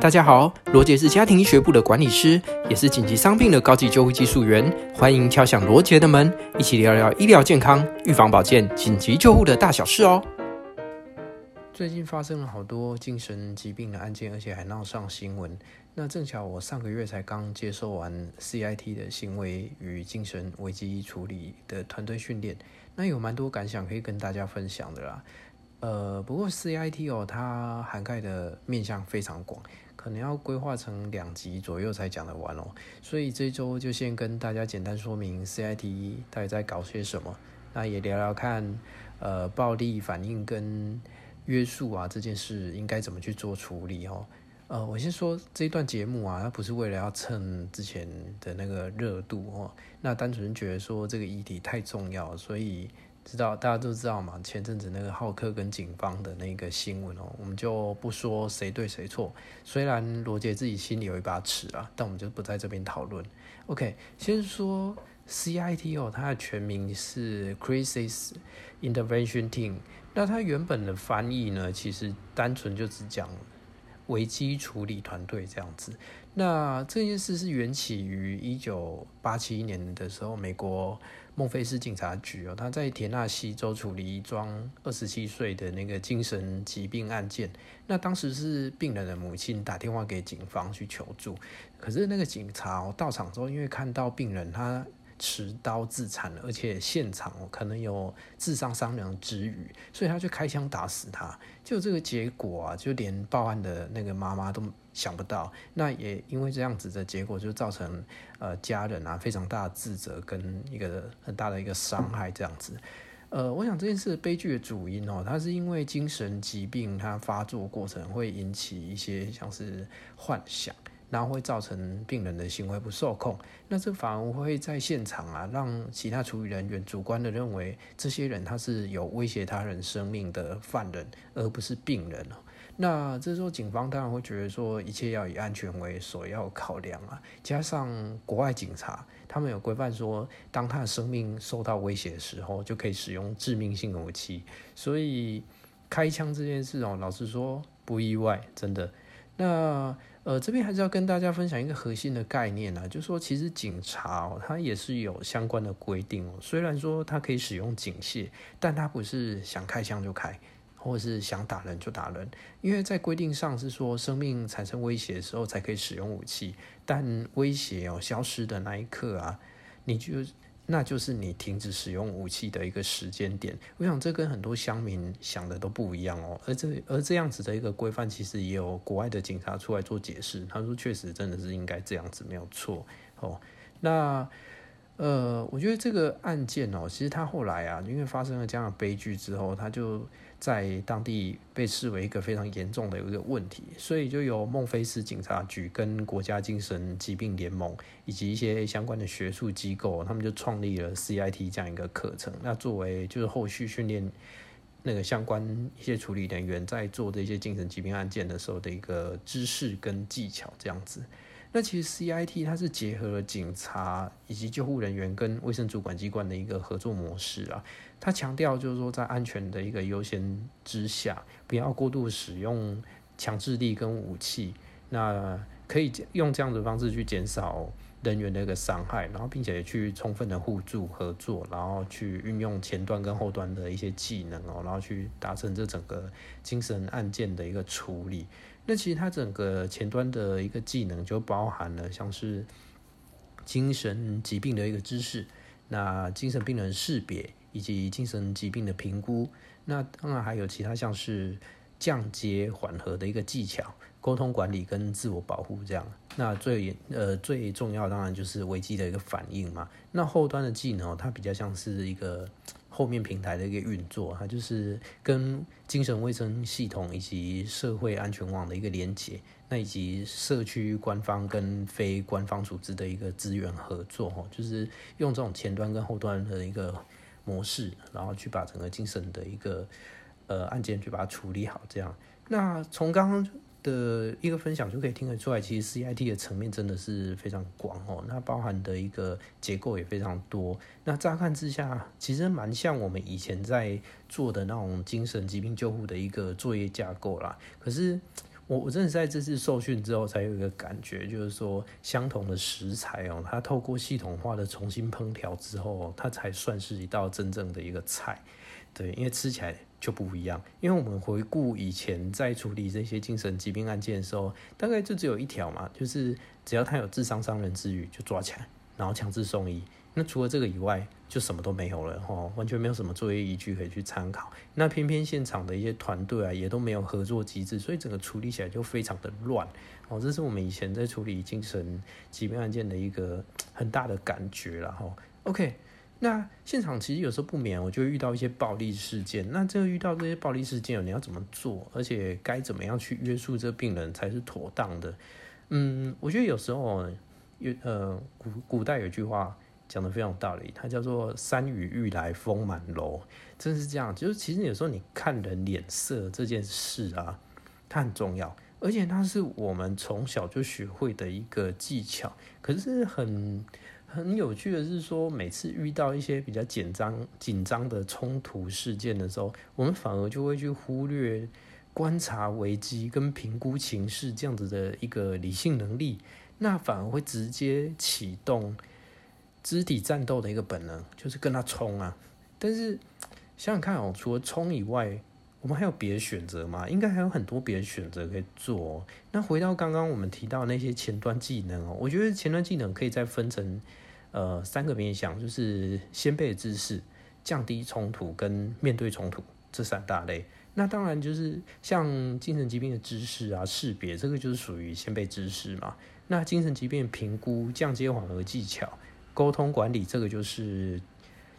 大家好，罗杰是家庭医学部的管理师，也是紧急伤病的高级救护技术员。欢迎敲响罗杰的门，一起聊聊医疗健康、预防保健、紧急救护的大小事哦。最近发生了好多精神疾病的案件，而且还闹上新闻。那正巧我上个月才刚接受完 CIT 的行为与精神危机处理的团队训练，那有蛮多感想可以跟大家分享的啦。呃，不过 CIT 哦，它涵盖的面向非常广。可能要规划成两集左右才讲得完哦，所以这周就先跟大家简单说明 CIT 到底在搞些什么，那也聊聊看，呃，暴力反应跟约束啊这件事应该怎么去做处理哦。呃，我先说这一段节目啊，它不是为了要蹭之前的那个热度哦，那单纯觉得说这个议题太重要，所以。知道大家都知道嘛？前阵子那个浩克跟警方的那个新闻哦，我们就不说谁对谁错。虽然罗杰自己心里有一把尺啊，但我们就不在这边讨论。OK，先说 CIT 哦，它的全名是 Crisis Intervention Team。那它原本的翻译呢，其实单纯就只讲危机处理团队这样子。那这件事是缘起于一九八七年的时候，美国。孟菲斯警察局哦，他在田纳西州处理一桩二十七岁的那个精神疾病案件。那当时是病人的母亲打电话给警方去求助，可是那个警察到场之后，因为看到病人他。持刀自残，而且现场可能有自伤伤人之虞，所以他就开枪打死他。就这个结果啊，就连报案的那个妈妈都想不到。那也因为这样子的结果，就造成呃家人啊非常大的自责跟一个很大的一个伤害。这样子，呃，我想这件事悲剧的主因哦，它是因为精神疾病它发作过程会引起一些像是幻想。然后会造成病人的行为不受控，那这反而会在现场啊，让其他处理人员主观的认为这些人他是有威胁他人生命的犯人，而不是病人。那这时候警方当然会觉得说，一切要以安全为首要考量啊。加上国外警察他们有规范说，当他的生命受到威胁的时候，就可以使用致命性武器。所以开枪这件事哦，老实说不意外，真的。那。呃，这边还是要跟大家分享一个核心的概念啊，就是说其实警察哦，他也是有相关的规定哦。虽然说他可以使用警械，但他不是想开枪就开，或者是想打人就打人，因为在规定上是说生命产生威胁的时候才可以使用武器，但威胁哦消失的那一刻啊，你就。那就是你停止使用武器的一个时间点。我想这跟很多乡民想的都不一样哦。而这而这样子的一个规范，其实也有国外的警察出来做解释。他说，确实真的是应该这样子，没有错哦。那。呃，我觉得这个案件哦，其实他后来啊，因为发生了这样的悲剧之后，他就在当地被视为一个非常严重的有一个问题，所以就由孟菲斯警察局跟国家精神疾病联盟以及一些相关的学术机构，他们就创立了 CIT 这样一个课程，那作为就是后续训练那个相关一些处理人员在做这些精神疾病案件的时候的一个知识跟技巧这样子。那其实 CIT 它是结合了警察以及救护人员跟卫生主管机关的一个合作模式啊。它强调就是说，在安全的一个优先之下，不要过度使用强制力跟武器。那可以用这样的方式去减少人员的一个伤害，然后并且去充分的互助合作，然后去运用前端跟后端的一些技能哦，然后去达成这整个精神案件的一个处理。那其实它整个前端的一个技能就包含了像是精神疾病的一个知识，那精神病人识别以及精神疾病的评估，那当然还有其他像是降阶缓和的一个技巧、沟通管理跟自我保护这样。那最呃最重要当然就是危机的一个反应嘛。那后端的技能它比较像是一个。后面平台的一个运作，它就是跟精神卫生系统以及社会安全网的一个连接，那以及社区官方跟非官方组织的一个资源合作，哈，就是用这种前端跟后端的一个模式，然后去把整个精神的一个呃案件去把它处理好，这样。那从刚刚。的一个分享就可以听得出来，其实 CIT 的层面真的是非常广哦，那包含的一个结构也非常多。那乍看之下，其实蛮像我们以前在做的那种精神疾病救护的一个作业架构啦。可是我我真的在这次受训之后，才有一个感觉，就是说相同的食材哦，它透过系统化的重新烹调之后，它才算是一道真正的一个菜。对，因为吃起来就不一样。因为我们回顾以前在处理这些精神疾病案件的时候，大概就只有一条嘛，就是只要他有致伤伤人之余，就抓起来，然后强制送医。那除了这个以外，就什么都没有了齁，完全没有什么作业依据可以去参考。那偏偏现场的一些团队啊，也都没有合作机制，所以整个处理起来就非常的乱哦。这是我们以前在处理精神疾病案件的一个很大的感觉了齁。OK，那现场其实有时候不免我就会遇到一些暴力事件。那这个遇到这些暴力事件，你要怎么做？而且该怎么样去约束这个病人才是妥当的？嗯，我觉得有时候有呃古古代有句话。讲的非常有道理，它叫做“山雨欲来风满楼”，真是这样。就是其实有时候你看人脸色这件事啊，它很重要，而且它是我们从小就学会的一个技巧。可是很很有趣的是说，每次遇到一些比较紧张紧张的冲突事件的时候，我们反而就会去忽略观察危机跟评估情势这样子的一个理性能力，那反而会直接启动。肢体战斗的一个本能就是跟他冲啊，但是想想看哦，除了冲以外，我们还有别的选择吗？应该还有很多别的选择可以做。那回到刚刚我们提到那些前端技能哦，我觉得前端技能可以再分成呃三个面向，就是先备的知识、降低冲突跟面对冲突这三大类。那当然就是像精神疾病的知识啊、识别，这个就是属于先备知识嘛。那精神疾病评估、降阶缓和技巧。沟通管理这个就是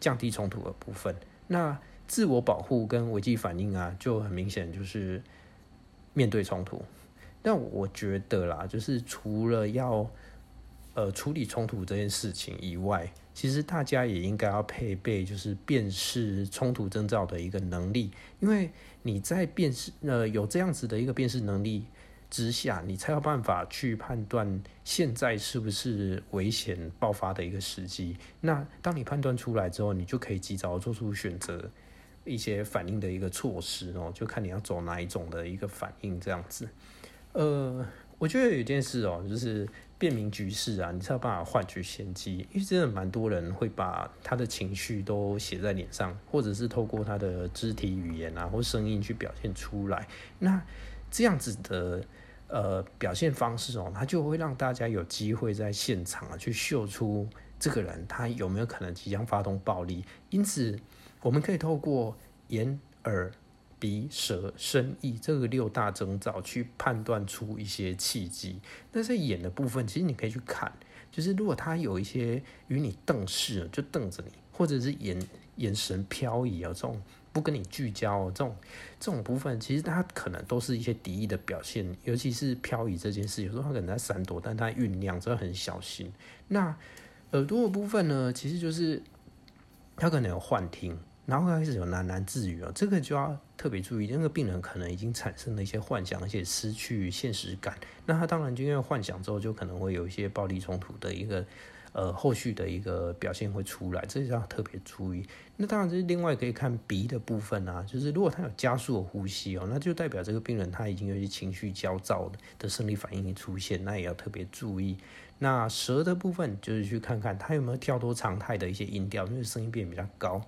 降低冲突的部分，那自我保护跟危机反应啊，就很明显就是面对冲突。但我觉得啦，就是除了要呃处理冲突这件事情以外，其实大家也应该要配备就是辨识冲突征兆的一个能力，因为你在辨识呃有这样子的一个辨识能力。之下，你才有办法去判断现在是不是危险爆发的一个时机。那当你判断出来之后，你就可以及早做出选择，一些反应的一个措施哦，就看你要走哪一种的一个反应这样子。呃，我觉得有一件事哦，就是辨明局势啊，你才有办法换取先机。因为真的蛮多人会把他的情绪都写在脸上，或者是透过他的肢体语言啊或声音去表现出来。那这样子的呃表现方式哦，他就会让大家有机会在现场啊去嗅出这个人他有没有可能即将发动暴力。因此，我们可以透过眼、耳、鼻、舌、身、意这个六大征兆去判断出一些契机。那在眼的部分，其实你可以去看，就是如果他有一些与你瞪视，就瞪着你，或者是眼眼神飘移啊这种。不跟你聚焦，这种这种部分，其实它可能都是一些敌意的表现，尤其是漂移这件事，有时候他可能在闪躲，但他酝酿，真的很小心。那耳朵的部分呢，其实就是他可能有幻听，然后开始有喃喃自语啊，这个就要特别注意，那个病人可能已经产生了一些幻想，而且失去现实感。那他当然就因为幻想之后，就可能会有一些暴力冲突的一个。呃，后续的一个表现会出来，这就要特别注意。那当然，这是另外可以看鼻的部分啊，就是如果他有加速的呼吸哦，那就代表这个病人他已经有些情绪焦躁的生理反应出现，那也要特别注意。那舌的部分就是去看看他有没有跳脱常态的一些音调，因为声音变比较高。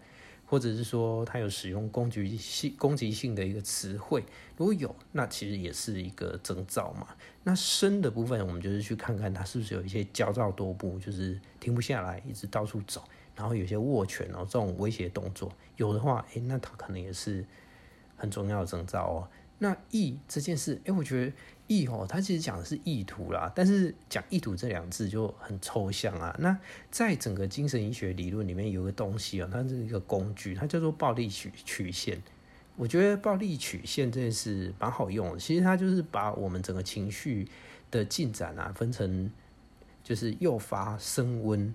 或者是说他有使用攻击性、攻击性的一个词汇，如果有，那其实也是一个征兆嘛。那身的部分，我们就是去看看他是不是有一些焦躁多步，就是停不下来，一直到处走，然后有些握拳哦，这种威胁动作，有的话，诶，那他可能也是很重要的征兆哦。那意这件事，诶，我觉得意哦，它其实讲的是意图啦，但是讲意图这两字就很抽象啊。那在整个精神医学理论里面，有个东西哦，它是一个工具，它叫做暴力曲曲线。我觉得暴力曲线这件事蛮好用，其实它就是把我们整个情绪的进展啊，分成就是诱发升温，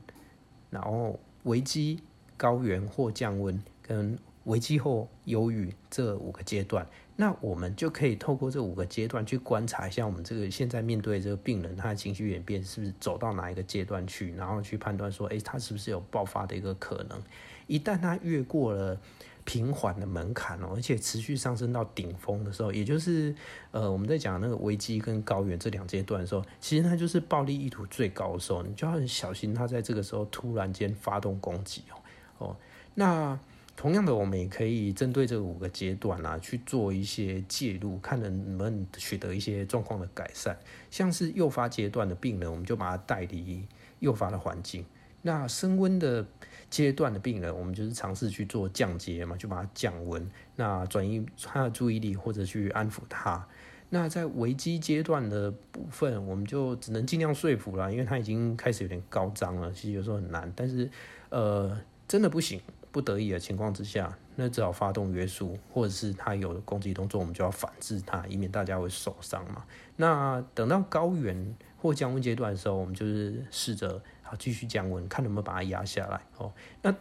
然后危机、高原或降温跟。危机后忧郁这五个阶段，那我们就可以透过这五个阶段去观察一下我们这个现在面对这个病人，他的情绪演变是不是走到哪一个阶段去，然后去判断说，诶，他是不是有爆发的一个可能？一旦他越过了平缓的门槛哦，而且持续上升到顶峰的时候，也就是呃我们在讲那个危机跟高原这两阶段的时候，其实他就是暴力意图最高的时候，你就要很小心他在这个时候突然间发动攻击哦哦。那同样的，我们也可以针对这五个阶段啊去做一些介入，看能不能取得一些状况的改善。像是诱发阶段的病人，我们就把他带离诱发的环境。那升温的阶段的病人，我们就是尝试去做降阶嘛，就把它降温，那转移他的注意力或者去安抚他。那在危机阶段的部分，我们就只能尽量说服了，因为他已经开始有点高张了，其实有时候很难。但是，呃，真的不行，不得已的情况之下，那只好发动约束，或者是他有攻击动作，我们就要反制他，以免大家会受伤嘛。那等到高原或降温阶段的时候，我们就是试着。啊，继续降温，看能不能把它压下来哦。那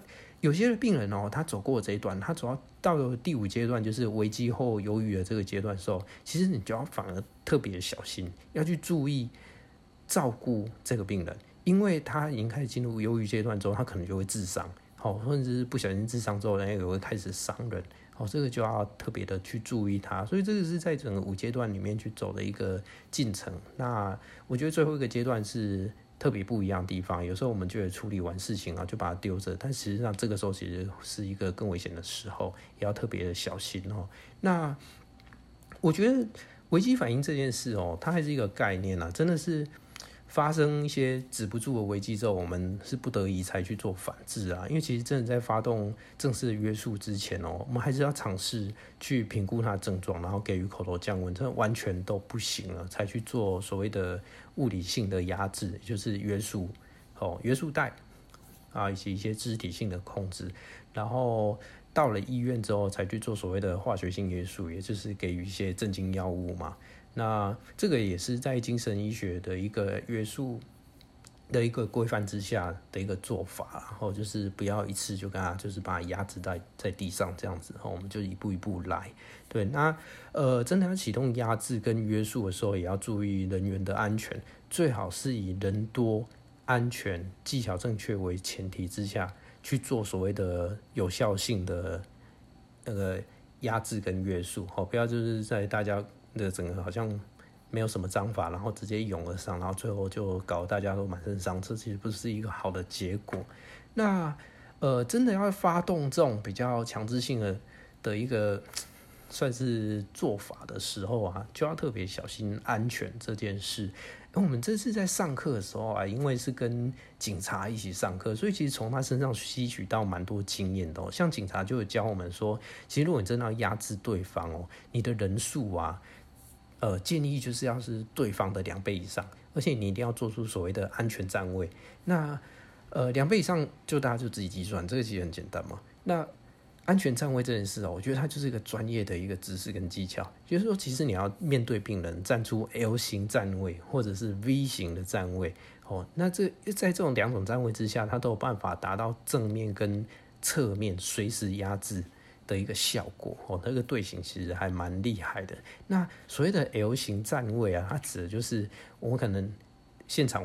有些病人哦，他走过这一段，他走到到了第五阶段，就是危机后忧郁的这个阶段的时候，其实你就要反而特别小心，要去注意照顾这个病人，因为他已经开始进入忧郁阶段之后，他可能就会自伤，哦，甚至是不小心自伤之后，人也会开始伤人，哦，这个就要特别的去注意他。所以这个是在整个五阶段里面去走的一个进程。那我觉得最后一个阶段是。特别不一样的地方，有时候我们觉得处理完事情啊，就把它丢着，但实际上这个时候其实是一个更危险的时候，也要特别的小心哦。那我觉得危机反应这件事哦，它还是一个概念啊，真的是。发生一些止不住的危机之后，我们是不得已才去做反制啊。因为其实真的在发动正式的约束之前哦，我们还是要尝试去评估它的症状，然后给予口头降温，这完全都不行了，才去做所谓的物理性的压制，就是约束哦，约束带啊，以及一些肢体性的控制。然后到了医院之后，才去做所谓的化学性约束，也就是给予一些镇静药物嘛。那这个也是在精神医学的一个约束的一个规范之下的一个做法，然后就是不要一次就跟他就是把他压制在在地上这样子，然后我们就一步一步来。对，那呃，真的要启动压制跟约束的时候，也要注意人员的安全，最好是以人多、安全、技巧正确为前提之下去做所谓的有效性的那个压制跟约束，好，不要就是在大家。这整个好像没有什么章法，然后直接涌而上，然后最后就搞得大家都满身伤，这其实不是一个好的结果。那呃，真的要发动这种比较强制性的的一个算是做法的时候啊，就要特别小心安全这件事。我们这次在上课的时候啊，因为是跟警察一起上课，所以其实从他身上吸取到蛮多经验的。像警察就有教我们说，其实如果你真的要压制对方哦，你的人数啊。呃，建议就是要是对方的两倍以上，而且你一定要做出所谓的安全站位。那呃，两倍以上就大家就自己计算，这个其实很简单嘛。那安全站位这件事哦，我觉得它就是一个专业的一个知识跟技巧。就是说，其实你要面对病人站出 L 型站位或者是 V 型的站位哦，那这在这种两种站位之下，它都有办法达到正面跟侧面随时压制的一个效果哦，那个队形其实还蛮厉害的。那所谓的 L 型站位啊，它指的就是我可能现场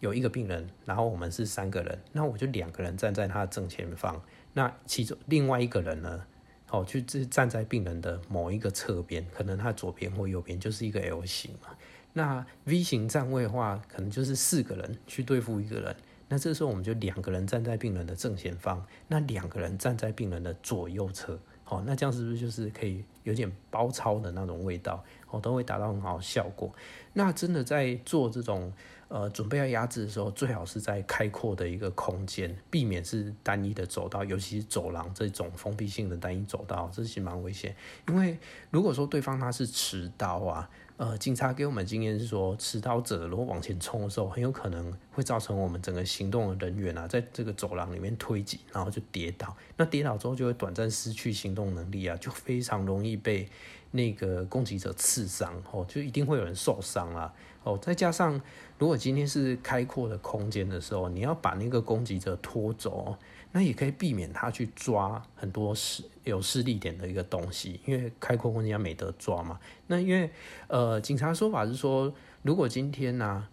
有一个病人，然后我们是三个人，那我就两个人站在他的正前方，那其中另外一个人呢，哦，就站在病人的某一个侧边，可能他左边或右边就是一个 L 型嘛。那 V 型站位的话，可能就是四个人去对付一个人。那这时候我们就两个人站在病人的正前方，那两个人站在病人的左右侧，好，那这样是不是就是可以有点包抄的那种味道？哦，都会达到很好的效果。那真的在做这种呃准备要压制的时候，最好是在开阔的一个空间，避免是单一的走道，尤其是走廊这种封闭性的单一走道，这是蛮危险。因为如果说对方他是持刀啊。呃，警察给我们经验是说，持刀者如果往前冲的时候，很有可能会造成我们整个行动的人员啊，在这个走廊里面推挤，然后就跌倒。那跌倒之后就会短暂失去行动能力啊，就非常容易被那个攻击者刺伤哦，就一定会有人受伤啊。哦，再加上如果今天是开阔的空间的时候，你要把那个攻击者拖走，那也可以避免他去抓很多施有势力点的一个东西，因为开阔空间没得抓嘛。那因为呃，警察说法是说，如果今天呢、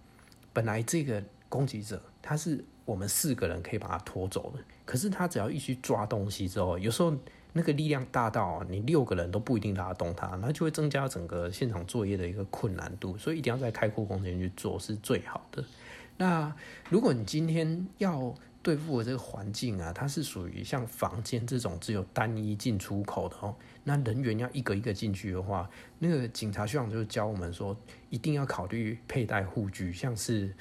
本来这个攻击者他是我们四个人可以把他拖走的，可是他只要一去抓东西之后，有时候那个力量大到你六个人都不一定拉动他，那就会增加整个现场作业的一个困难度，所以一定要在开阔空间去做是最好的。那如果你今天要对付的这个环境啊，它是属于像房间这种只有单一进出口的哦，那人员要一个一个进去的话，那个警察学长就教我们说，一定要考虑佩戴护具，像是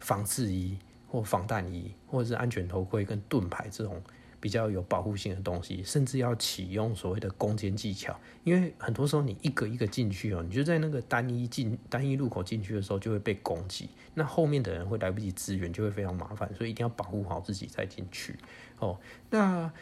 防刺衣或防弹衣，或者是安全头盔跟盾牌这种。比较有保护性的东西，甚至要启用所谓的攻坚技巧，因为很多时候你一个一个进去哦，你就在那个单一进单一路口进去的时候就会被攻击，那后面的人会来不及支援，就会非常麻烦，所以一定要保护好自己再进去哦。那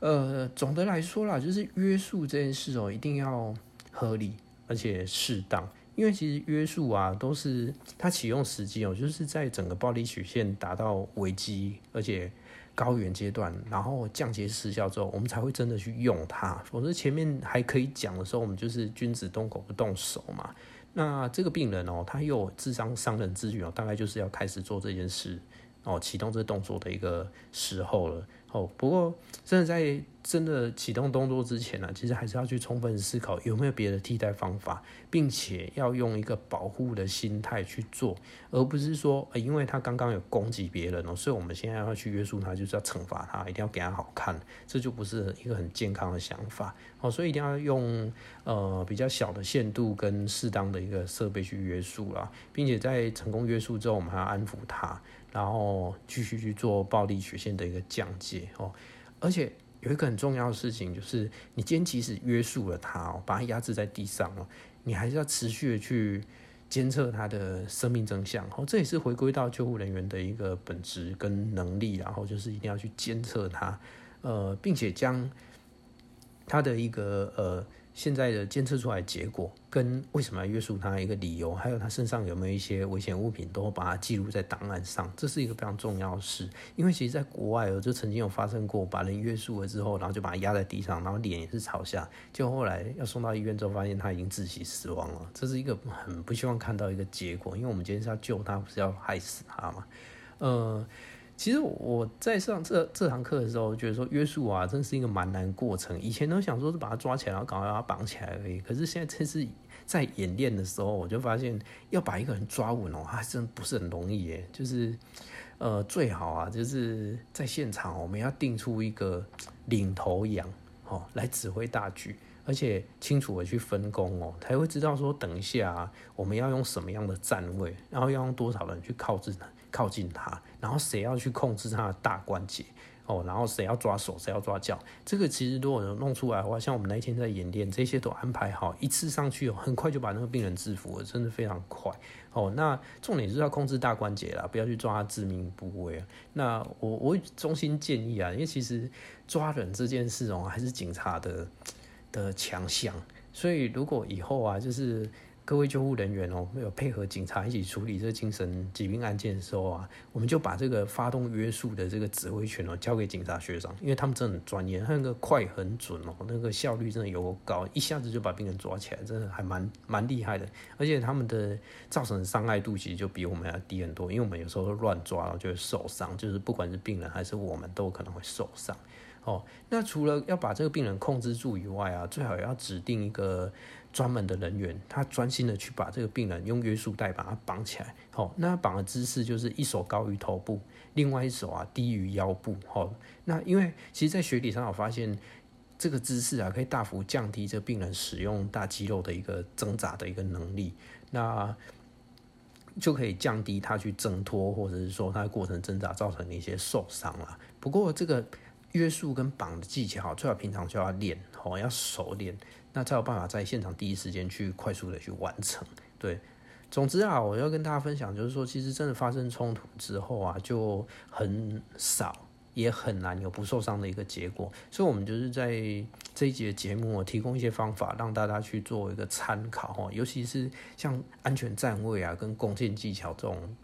呃，总的来说啦，就是约束这件事哦，一定要合理而且适当，因为其实约束啊都是它启用时机哦，就是在整个暴力曲线达到危机，而且。高原阶段，然后降阶失效之后，我们才会真的去用它。否则前面还可以讲的时候，我们就是君子动口不动手嘛。那这个病人哦，他又有智商伤人之举哦，大概就是要开始做这件事哦，启动这个动作的一个时候了。哦，不过真的在真的启动动作之前呢，其实还是要去充分思考有没有别的替代方法，并且要用一个保护的心态去做，而不是说，因为他刚刚有攻击别人哦，所以我们现在要去约束他，就是要惩罚他，一定要给他好看，这就不是一个很健康的想法哦。所以一定要用呃比较小的限度跟适当的一个设备去约束啦，并且在成功约束之后，我们还要安抚他。然后继续去做暴力曲线的一个降解哦，而且有一个很重要的事情，就是你今天即使约束了他哦，把他压制在地上哦，你还是要持续的去监测他的生命真相哦，这也是回归到救护人员的一个本质跟能力，然后就是一定要去监测他，呃，并且将他的一个呃。现在的监测出来结果，跟为什么要约束他一个理由，还有他身上有没有一些危险物品，都会把它记录在档案上。这是一个非常重要的事，因为其实在国外哦，就曾经有发生过，把人约束了之后，然后就把他压在地上，然后脸也是朝下，就后来要送到医院之后，发现他已经窒息死亡了。这是一个很不希望看到一个结果，因为我们今天是要救他，不是要害死他嘛？呃。其实我在上这这堂课的时候，觉得说约束啊，真是一个蛮难过程。以前都想说是把他抓起来，然后赶快把他绑起来而已。可是现在这次在演练的时候，我就发现要把一个人抓稳哦，还真不是很容易耶。就是呃，最好啊，就是在现场我们要定出一个领头羊哦，来指挥大局。而且清楚的去分工哦，才会知道说等一下，我们要用什么样的站位，然后要用多少人去靠近他，靠近他，然后谁要去控制他的大关节哦，然后谁要抓手，谁要抓脚。这个其实如果能弄出来的话，像我们那一天在演练，这些都安排好，一次上去哦，很快就把那个病人制服了，真的非常快哦。那重点是要控制大关节啦，不要去抓致命部位。那我我衷心建议啊，因为其实抓人这件事哦，还是警察的。的强项，所以如果以后啊，就是各位救护人员哦，没有配合警察一起处理这个精神疾病案件的时候啊，我们就把这个发动约束的这个指挥权哦，交给警察学长，因为他们真的很专业，他那个快很准哦，那个效率真的有高，一下子就把病人抓起来，真的还蛮蛮厉害的，而且他们的造成伤害度其实就比我们要低很多，因为我们有时候乱抓了就会受伤，就是不管是病人还是我们都可能会受伤。哦，那除了要把这个病人控制住以外啊，最好要指定一个专门的人员，他专心的去把这个病人用约束带把他绑起来。好，那绑的姿势就是一手高于头部，另外一手啊低于腰部。好，那因为其实，在学理上我发现这个姿势啊，可以大幅降低这个病人使用大肌肉的一个挣扎的一个能力，那就可以降低他去挣脱，或者是说他的过程挣扎造成的一些受伤了。不过这个。约束跟绑的技巧，最好平常就要练，哦，要熟练，那才有办法在现场第一时间去快速的去完成。对，总之啊，我要跟大家分享，就是说，其实真的发生冲突之后啊，就很少，也很难有不受伤的一个结果。所以，我们就是在这一节节目我提供一些方法，让大家去做一个参考，哦，尤其是像安全站位啊，跟弓箭技巧这种。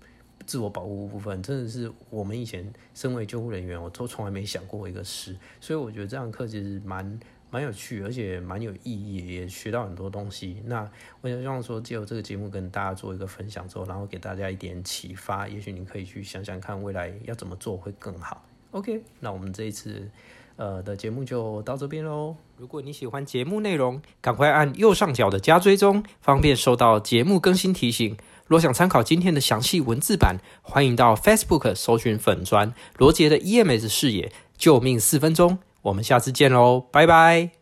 自我保护部分真的是我们以前身为救护人员，我都从来没想过一个事，所以我觉得这堂课其实蛮蛮有趣，而且蛮有意义，也学到很多东西。那我也希望说，借由这个节目跟大家做一个分享之后，然后给大家一点启发，也许你可以去想想看未来要怎么做会更好。OK，那我们这一次呃的节目就到这边喽。如果你喜欢节目内容，赶快按右上角的加追踪，方便收到节目更新提醒。若想参考今天的详细文字版，欢迎到 Facebook 搜寻粉砖罗杰的 EMS 视野救命四分钟。我们下次见喽，拜拜。